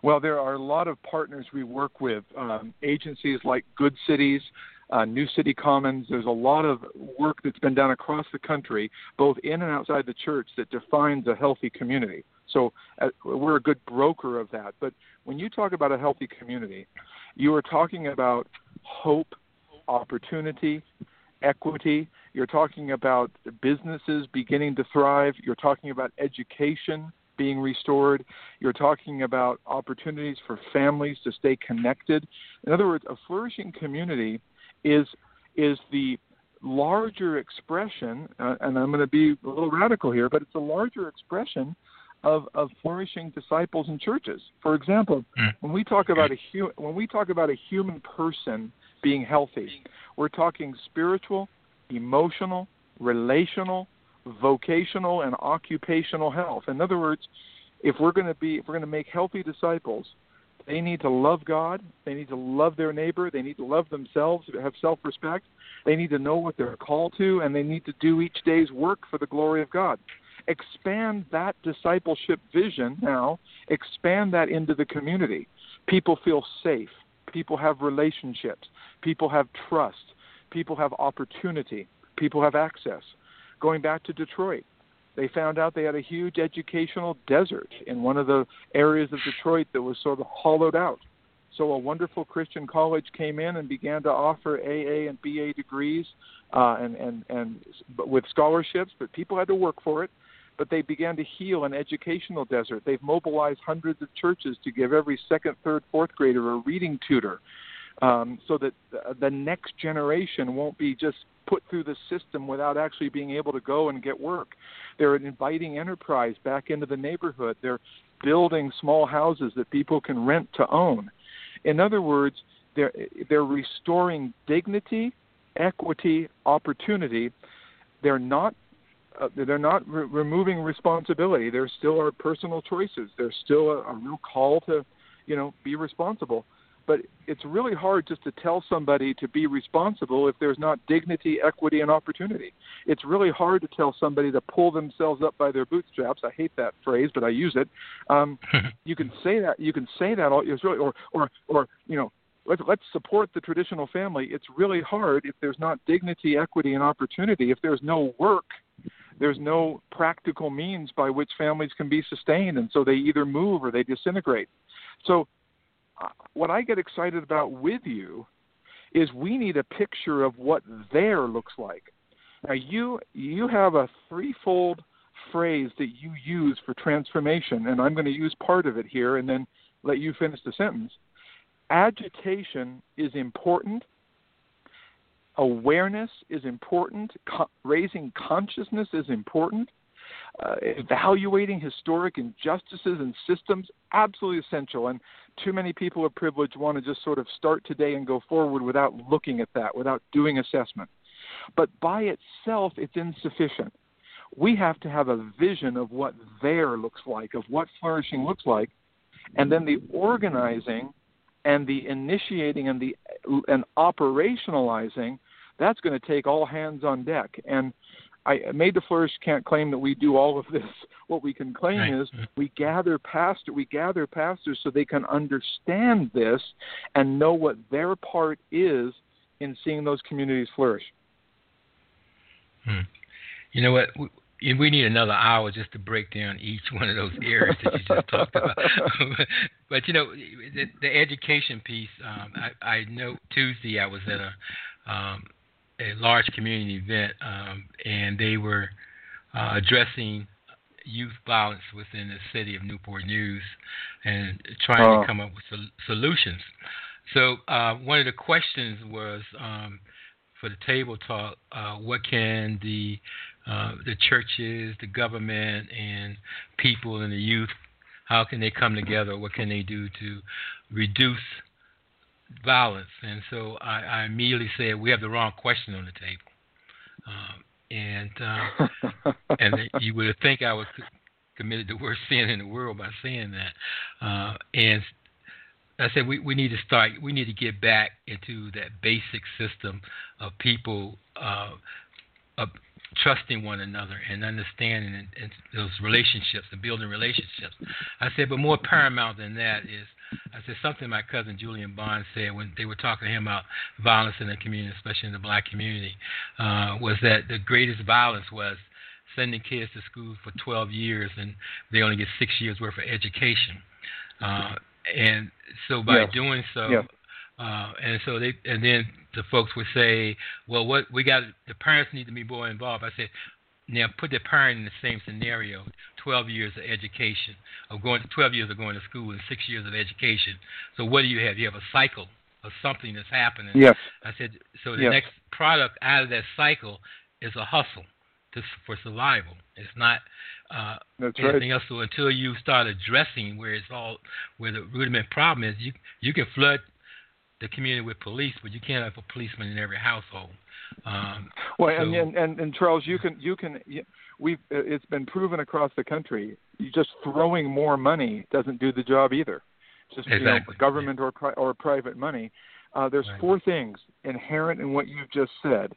Well, there are a lot of partners we work with, um, agencies like Good Cities, uh, New City Commons. There's a lot of work that's been done across the country, both in and outside the church, that defines a healthy community. So uh, we're a good broker of that. But when you talk about a healthy community, you are talking about hope, opportunity, equity. You're talking about businesses beginning to thrive. You're talking about education being restored. You're talking about opportunities for families to stay connected. In other words, a flourishing community is is the larger expression, uh, and I'm going to be a little radical here, but it's a larger expression of, of flourishing disciples and churches. For example, mm. when we talk about a hu- when we talk about a human person being healthy, we're talking spiritual, emotional, relational, vocational, and occupational health. In other words, if we're going to be if we're going to make healthy disciples, they need to love God, they need to love their neighbor, they need to love themselves, have self-respect. They need to know what they're called to, and they need to do each day's work for the glory of God. Expand that discipleship vision now, expand that into the community. People feel safe. People have relationships. People have trust. People have opportunity. People have access. Going back to Detroit, they found out they had a huge educational desert in one of the areas of Detroit that was sort of hollowed out. So a wonderful Christian college came in and began to offer AA and BA degrees uh, and, and, and with scholarships, but people had to work for it. But they began to heal an educational desert. They've mobilized hundreds of churches to give every second, third, fourth grader a reading tutor um, so that the next generation won't be just put through the system without actually being able to go and get work. They're inviting enterprise back into the neighborhood. They're building small houses that people can rent to own. In other words, they're they're restoring dignity, equity, opportunity. They're not uh, they're not re- removing responsibility. There still are personal choices. There's still a, a real call to, you know, be responsible. But it's really hard just to tell somebody to be responsible if there's not dignity, equity, and opportunity. It's really hard to tell somebody to pull themselves up by their bootstraps. I hate that phrase, but I use it. Um, you can say that. You can say that. All, it's really, or, or, or, you know, let's let's support the traditional family. It's really hard if there's not dignity, equity, and opportunity. If there's no work, there's no practical means by which families can be sustained, and so they either move or they disintegrate. So what I get excited about with you is we need a picture of what there looks like. Now you you have a threefold phrase that you use for transformation, and I'm going to use part of it here and then let you finish the sentence. Agitation is important. Awareness is important. Co- raising consciousness is important uh, evaluating historic injustices and systems absolutely essential. And too many people of privilege want to just sort of start today and go forward without looking at that without doing assessment. But by itself it's insufficient. We have to have a vision of what there looks like of what flourishing looks like and then the organizing and the initiating and the and operationalizing that's going to take all hands on deck. And I Made to Flourish can't claim that we do all of this. What we can claim right. is we gather pastor we gather pastors so they can understand this and know what their part is in seeing those communities flourish. Hmm. You know what? We, we need another hour just to break down each one of those areas that you just talked about. but you know, the, the education piece. Um, I, I know Tuesday I was at a um, a large community event, um, and they were uh, addressing youth violence within the city of Newport News and trying oh. to come up with sol- solutions. So uh, one of the questions was um, for the table talk: uh, What can the uh, the churches, the government, and people and the youth, how can they come together? What can they do to reduce violence. And so I, I immediately said, we have the wrong question on the table. Um, and uh, and you would think I was committed the worst sin in the world by saying that. Uh, and I said we, we need to start. We need to get back into that basic system of people uh, trusting one another and understanding and, and those relationships and building relationships. I said, but more paramount than that is I said something my cousin Julian Bond said when they were talking to him about violence in the community, especially in the black community, uh, was that the greatest violence was sending kids to school for 12 years and they only get six years worth of education. Uh, and so by doing so, uh, and so they, and then the folks would say, well, what we got, the parents need to be more involved. I said, now put the parent in the same scenario 12 years of education, of going to 12 years of going to school and six years of education. So what do you have? You have a cycle of something that's happening. Yes. I said, so the yes. next product out of that cycle is a hustle to, for survival. It's not uh, that's anything right. else. So until you start addressing where it's all, where the rudiment problem is, you you can flood the community with police, but you can't have a policeman in every household. Um, well, so, and, and and Charles, you can you can we've it's been proven across the country. You Just throwing more money doesn't do the job either. Just exactly. you know, government yeah. or pri- or private money. Uh, there's right. four things inherent in what you've just said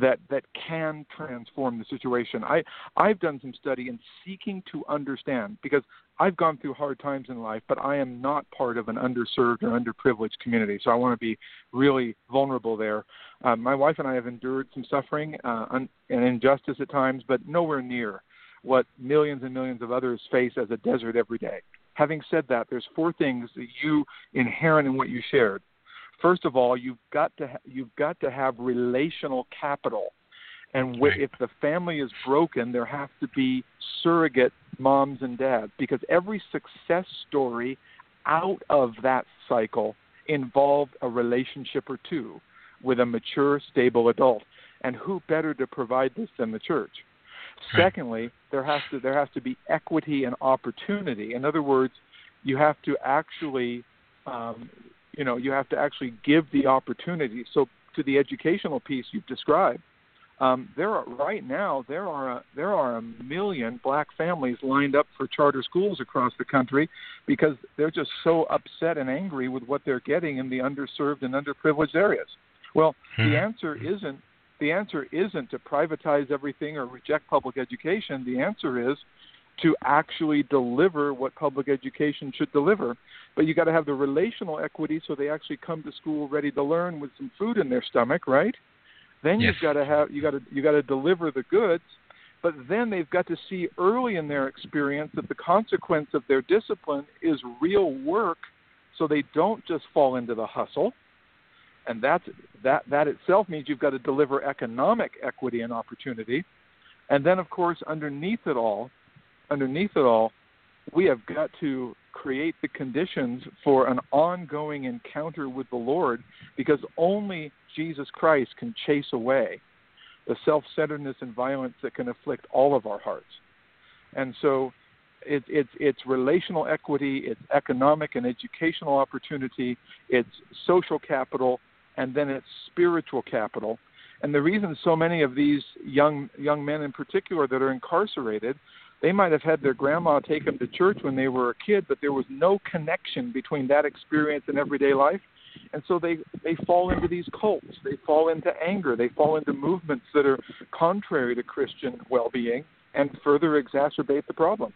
that that can transform the situation. I I've done some study in seeking to understand because I've gone through hard times in life, but I am not part of an underserved or underprivileged community. So I want to be really vulnerable there. Uh, my wife and I have endured some suffering uh, un- and injustice at times, but nowhere near what millions and millions of others face as a desert every day. Having said that, there's four things that you inherent in what you shared. First of all, you've got to ha- you've got to have relational capital. And w- right. if the family is broken, there have to be surrogate moms and dads because every success story out of that cycle involved a relationship or two with a mature, stable adult. And who better to provide this than the church? Right. Secondly, there has to there has to be equity and opportunity. In other words, you have to actually, um, you know, you have to actually give the opportunity. So to the educational piece you've described, Um, there are right now there are a, there are a million black families lined up for charter schools across the country because they're just so upset and angry with what they're getting in the underserved and underprivileged areas. Well, Hmm. the answer isn't the answer isn't to privatize everything or reject public education. The answer is to actually deliver what public education should deliver. But you got to have the relational equity so they actually come to school ready to learn with some food in their stomach, right? Then Yes. you've got to have you got to you got to deliver the goods, but then they've got to see early in their experience that the consequence of their discipline is real work, so they don't just fall into the hustle. And that's that that itself means you've got to deliver economic equity and opportunity. And then of course underneath it all, underneath it all, we have got to create the conditions for an ongoing encounter with the Lord because only Jesus Christ can chase away the self centeredness and violence that can afflict all of our hearts. And so it, it's, it's relational equity, it's economic and educational opportunity, it's social capital, and then it's spiritual capital. And the reason so many of these young young men in particular that are incarcerated they might have had their grandma take them to church when they were a kid, but there was no connection between that experience and everyday life. And so they, they fall into these cults. They fall into anger. They fall into movements that are contrary to Christian well being and further exacerbate the problem.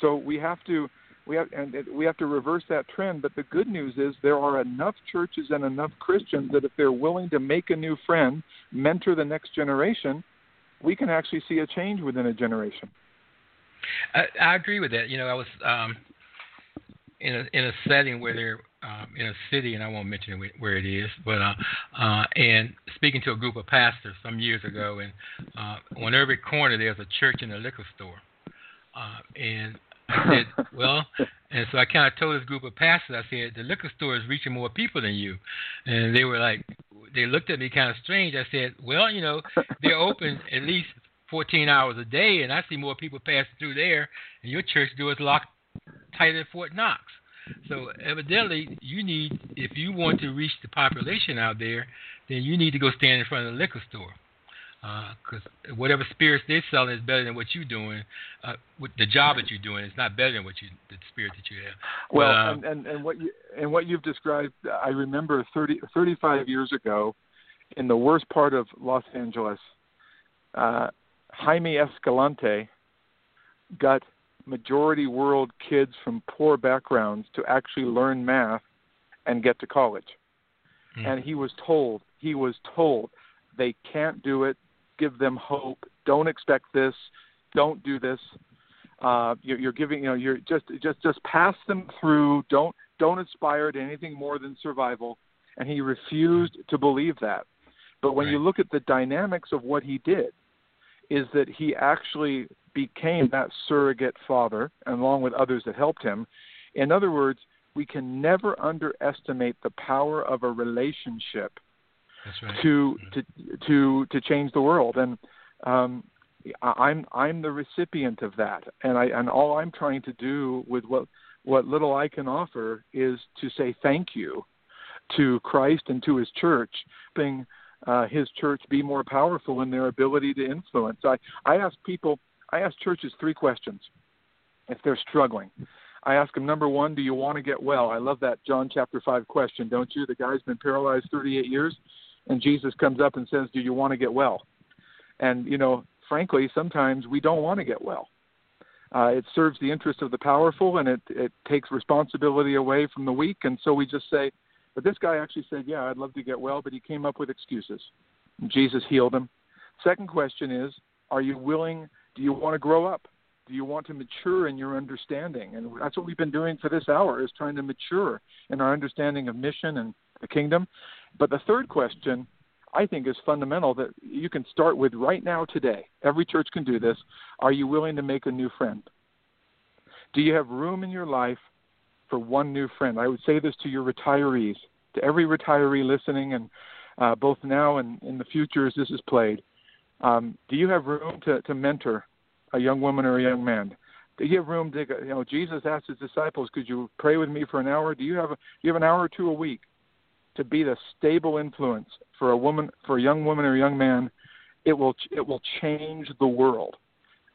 So we have to we have and we have to reverse that trend. But the good news is there are enough churches and enough Christians that if they're willing to make a new friend, mentor the next generation, we can actually see a change within a generation. I, I agree with that. You know, I was um, in a in a setting where they're um, in a city, and I won't mention where- where it is, but uh, uh, and speaking to a group of pastors some years ago, and uh, on every corner there's a church and a liquor store, uh, and I said, well, and so I kind of told this group of pastors, I said, the liquor store is reaching more people than you, and they were like, they looked at me kind of strange. I said, well, you know, they're open at least 14 hours a day, and I see more people passing through there, and your church door is locked tight at Fort Knox. So evidently, you need, if you want to reach the population out there, then you need to go stand in front of the liquor store, because whatever spirits they're selling is better than what you're doing. Uh, with the job that you're doing is not better than what you, the spirit that you have. Well, uh, and, and, and what you and what you've described, I remember 30, 35 years ago, in the worst part of Los Angeles, uh, Jaime Escalante got majority world kids from poor backgrounds to actually learn math and get to college. Mm. And he was told, he was told, they can't do it. Give them hope. Don't expect this. Don't do this. Uh, you're, you're giving, you know, you're just, just, just pass them through. Don't, don't aspire to anything more than survival. And he refused to believe that. But when you look at the dynamics of what he did, is that he actually became that surrogate father, along with others that helped him. In other words, we can never underestimate the power of a relationship right. to to to to change the world and um I'm I'm the recipient of that and I and all I'm trying to do with what what little I can offer is to say thank you to Christ and to his church being uh, his church be more powerful in their ability to influence. I, I ask people, I ask churches three questions if they're struggling. I ask them, number one, do you want to get well? I love that John chapter 5 question, don't you? The guy's been paralyzed 38 years, and Jesus comes up and says, do you want to get well? And, you know, frankly, sometimes we don't want to get well. Uh, it serves the interest of the powerful, and it, it takes responsibility away from the weak. And so we just say, but this guy actually said, yeah, I'd love to get well, but he came up with excuses. Jesus healed him. Second question is, are you willing, do you want to grow up? Do you want to mature in your understanding? And that's what we've been doing for this hour is trying to mature in our understanding of mission and the kingdom. But the third question I think is fundamental that you can start with right now today. Every church can do this. Are you willing to make a new friend? Do you have room in your life for one new friend? I would say this to your retirees, to every retiree listening, and uh, both now and in the future as this is played. Um, do you have room to, to mentor a young woman or a young man? Do you have room to, you know, Jesus asked his disciples, "Could you pray with me for an hour?" Do you have a, do you have an hour or two a week to be the stable influence for a woman, for a young woman or a young man it will it will change the world.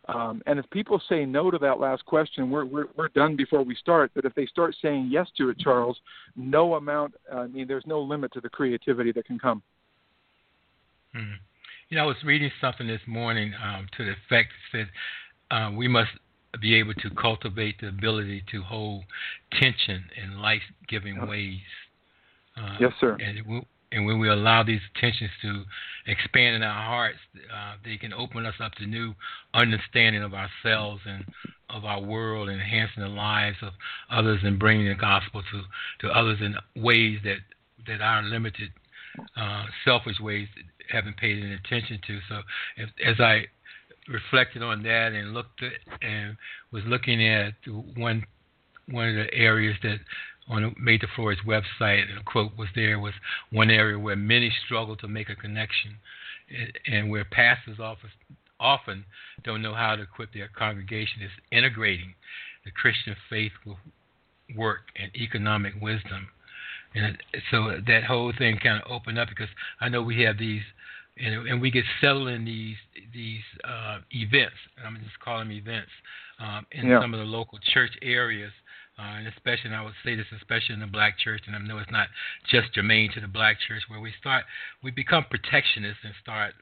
Um, and if people say no to that last question, we're, we're we're done before we start. But if they start saying yes to it, Charles, no amount. I mean, there's no limit to the creativity that can come. Hmm. You know, I was reading something this morning um, to the effect that said uh, we must be able to cultivate the ability to hold tension in life-giving ways. Uh, yes, sir. And and when we allow these tensions to expand in our hearts, uh, they can open us up to new understanding of ourselves and of our world, enhancing the lives of others, and bringing the gospel to, to others in ways that that our limited, uh, selfish ways haven't paid any attention to. So, if, as I reflected on that and looked at and was looking at one one of the areas that on to Flourish website, and a quote was there was one area where many struggle to make a connection, and where pastors often often don't know how to equip their congregation is integrating the Christian faith with work and economic wisdom. And so that whole thing kind of opened up because I know we have these, and, and we get settled in these these uh, events. I'm just calling them events um, in yeah. some of the local church areas uh, and especially, and I would say this especially in the black church, and I know it's not just germane to the black church, where we start, we become protectionists and start,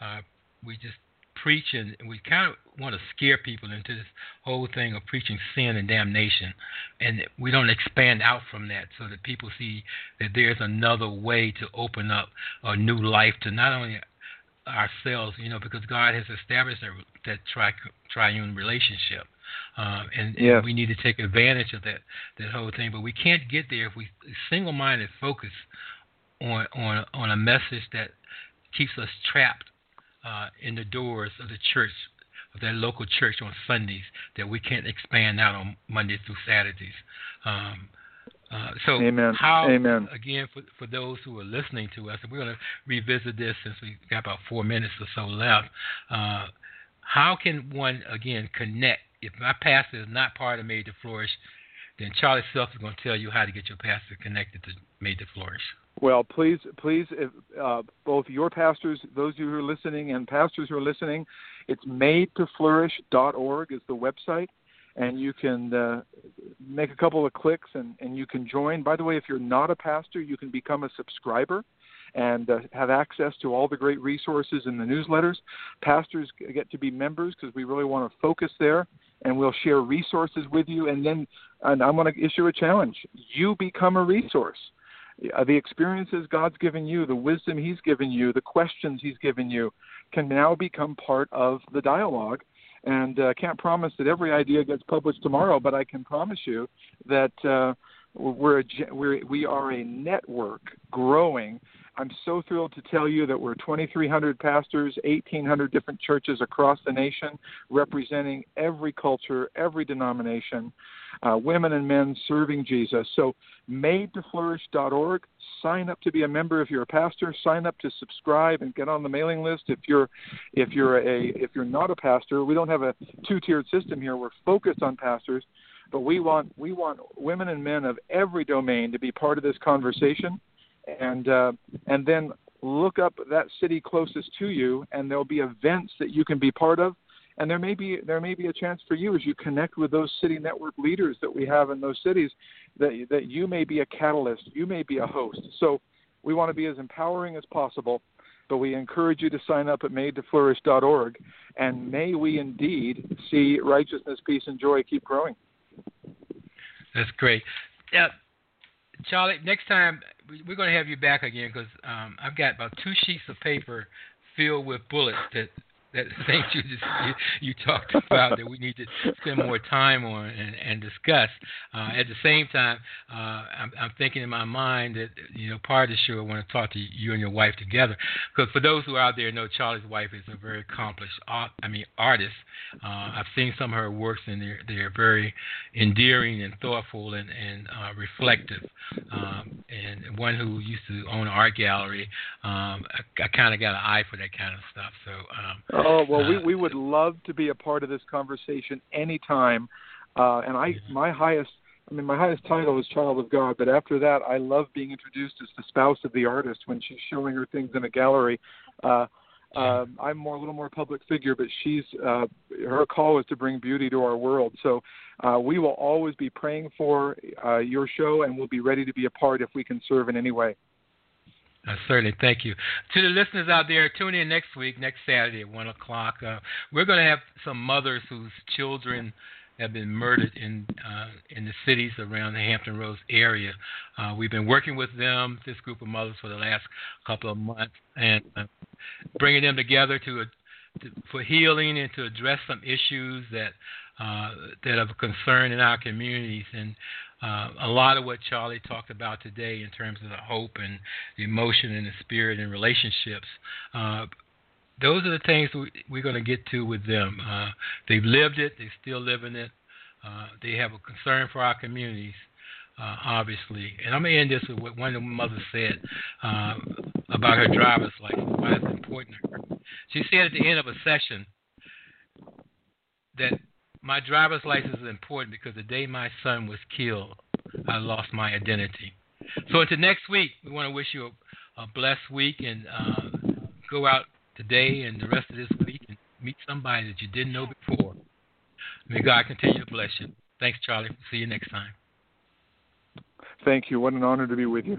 uh, we just preach and we kind of want to scare people into this whole thing of preaching sin and damnation, and we don't expand out from that so that people see that there's another way to open up a new life to not only ourselves, you know, because God has established that, that tri- triune relationship. Um, and, yeah. and, we need to take advantage of that that whole thing. But we can't get there if we single-minded focus on on on a message that keeps us trapped uh, in the doors of the church of that local church on Sundays that we can't expand out on Mondays through Saturdays. Um, uh, so Amen. how Amen. again for for those who are listening to us, and we're going to revisit this since we've got about four minutes or so left. Uh, how can one again connect if my pastor is not part of Made to Flourish, then Charlie Self is going to tell you how to get your pastor connected to Made to Flourish. Well, please, please, uh, both your pastors, those of you who are listening, and pastors who are listening, it's madetoflourish.org is the website, and you can uh, make a couple of clicks and, and you can join. By the way, if you're not a pastor, you can become a subscriber and uh, have access to all the great resources in the newsletters. Pastors get to be members because we really want to focus there and we'll share resources with you. And then and I'm going to issue a challenge. You become a resource. Uh, the experiences God's given you, the wisdom He's given you, the questions He's given you can now become part of the dialogue. And uh, can't promise that every idea gets published tomorrow, but I can promise you that uh, we're a, we're, we are a network growing I'm so thrilled to tell you that we're 2,300 pastors, 1,800 different churches across the nation, representing every culture, every denomination, uh, women and men serving Jesus. So, madetoflourish.org. Sign up to be a member if you're a pastor. Sign up to subscribe and get on the mailing list if you're if you're a if you're not a pastor. We don't have a two-tiered system here. We're focused on pastors, but we want we want women and men of every domain to be part of this conversation and uh, and then look up that city closest to you, and there'll be events that you can be part of. And there may be there may be a chance for you as you connect with those city network leaders that we have in those cities that that you may be a catalyst, you may be a host. So we want to be as empowering as possible, but we encourage you to sign up at madetoflourish.org, and may we indeed see righteousness, peace, and joy keep growing. That's great. Yeah, Charlie, next time we're going to have you back again because um, I've got about two sheets of paper filled with bullets that that things you just you, you, talked about that we need to spend more time on and, and discuss. Uh, at the same time, uh, I'm, I'm, thinking in my mind that you know part of the show I want to talk to you and your wife together because for those who are out there know Charlie's wife is a very accomplished art, I mean artist. Uh, I've seen some of her works and they're they're very endearing and thoughtful and and uh, reflective. Um, and one who used to own an art gallery, um, I, I kind of got an eye for that kind of stuff. So. Um, Oh well, we we would love to be a part of this conversation anytime. Uh, and I my highest I mean my highest title is child of God, but after that I love being introduced as the spouse of the artist when she's showing her things in a gallery. Uh, Um, I'm more a little more public figure, but she's uh, her call is to bring beauty to our world. So uh, we will always be praying for uh, your show, and we'll be ready to be a part if we can serve in any way. Uh, certainly, thank you. To the listeners out there, tune in next week, next Saturday at one o'clock. Uh, we're going to have some mothers whose children have been murdered in uh, in the cities around the Hampton Roads area. Uh, we've been working with them, this group of mothers, for the last couple of months, and uh, bringing them together to, to, for healing and to address some issues that uh, that are of concern in our communities. And uh, a lot of what Charlie talked about today in terms of the hope and the emotion and the spirit and relationships. Uh, those are the things we're going to get to with them. Uh, they've lived it, they're still living it. Uh, they have a concern for our communities, uh, obviously. And I'm going to end this with what one of the mothers said uh, about her driver's license, why it's important to her. She said at the end of a session that my driver's license is important because the day my son was killed, I lost my identity. So until next week, we want to wish you a, a blessed week and uh, go out today and the rest of this week and meet somebody that you didn't know before. May God continue to bless you. Thanks, Charlie. See you next time. Thank you. What an honor to be with you.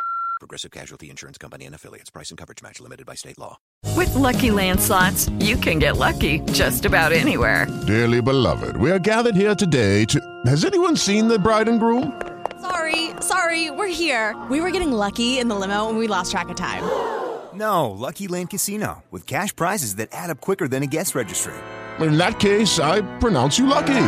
Progressive Casualty Insurance Company and affiliates. Price and coverage match limited by state law. With Lucky Land slots, you can get lucky just about anywhere. Dearly beloved, we are gathered here today to. Has anyone seen the bride and groom? Sorry, sorry, we're here. We were getting lucky in the limo and we lost track of time. No, Lucky Land Casino, with cash prizes that add up quicker than a guest registry. In that case, I pronounce you lucky.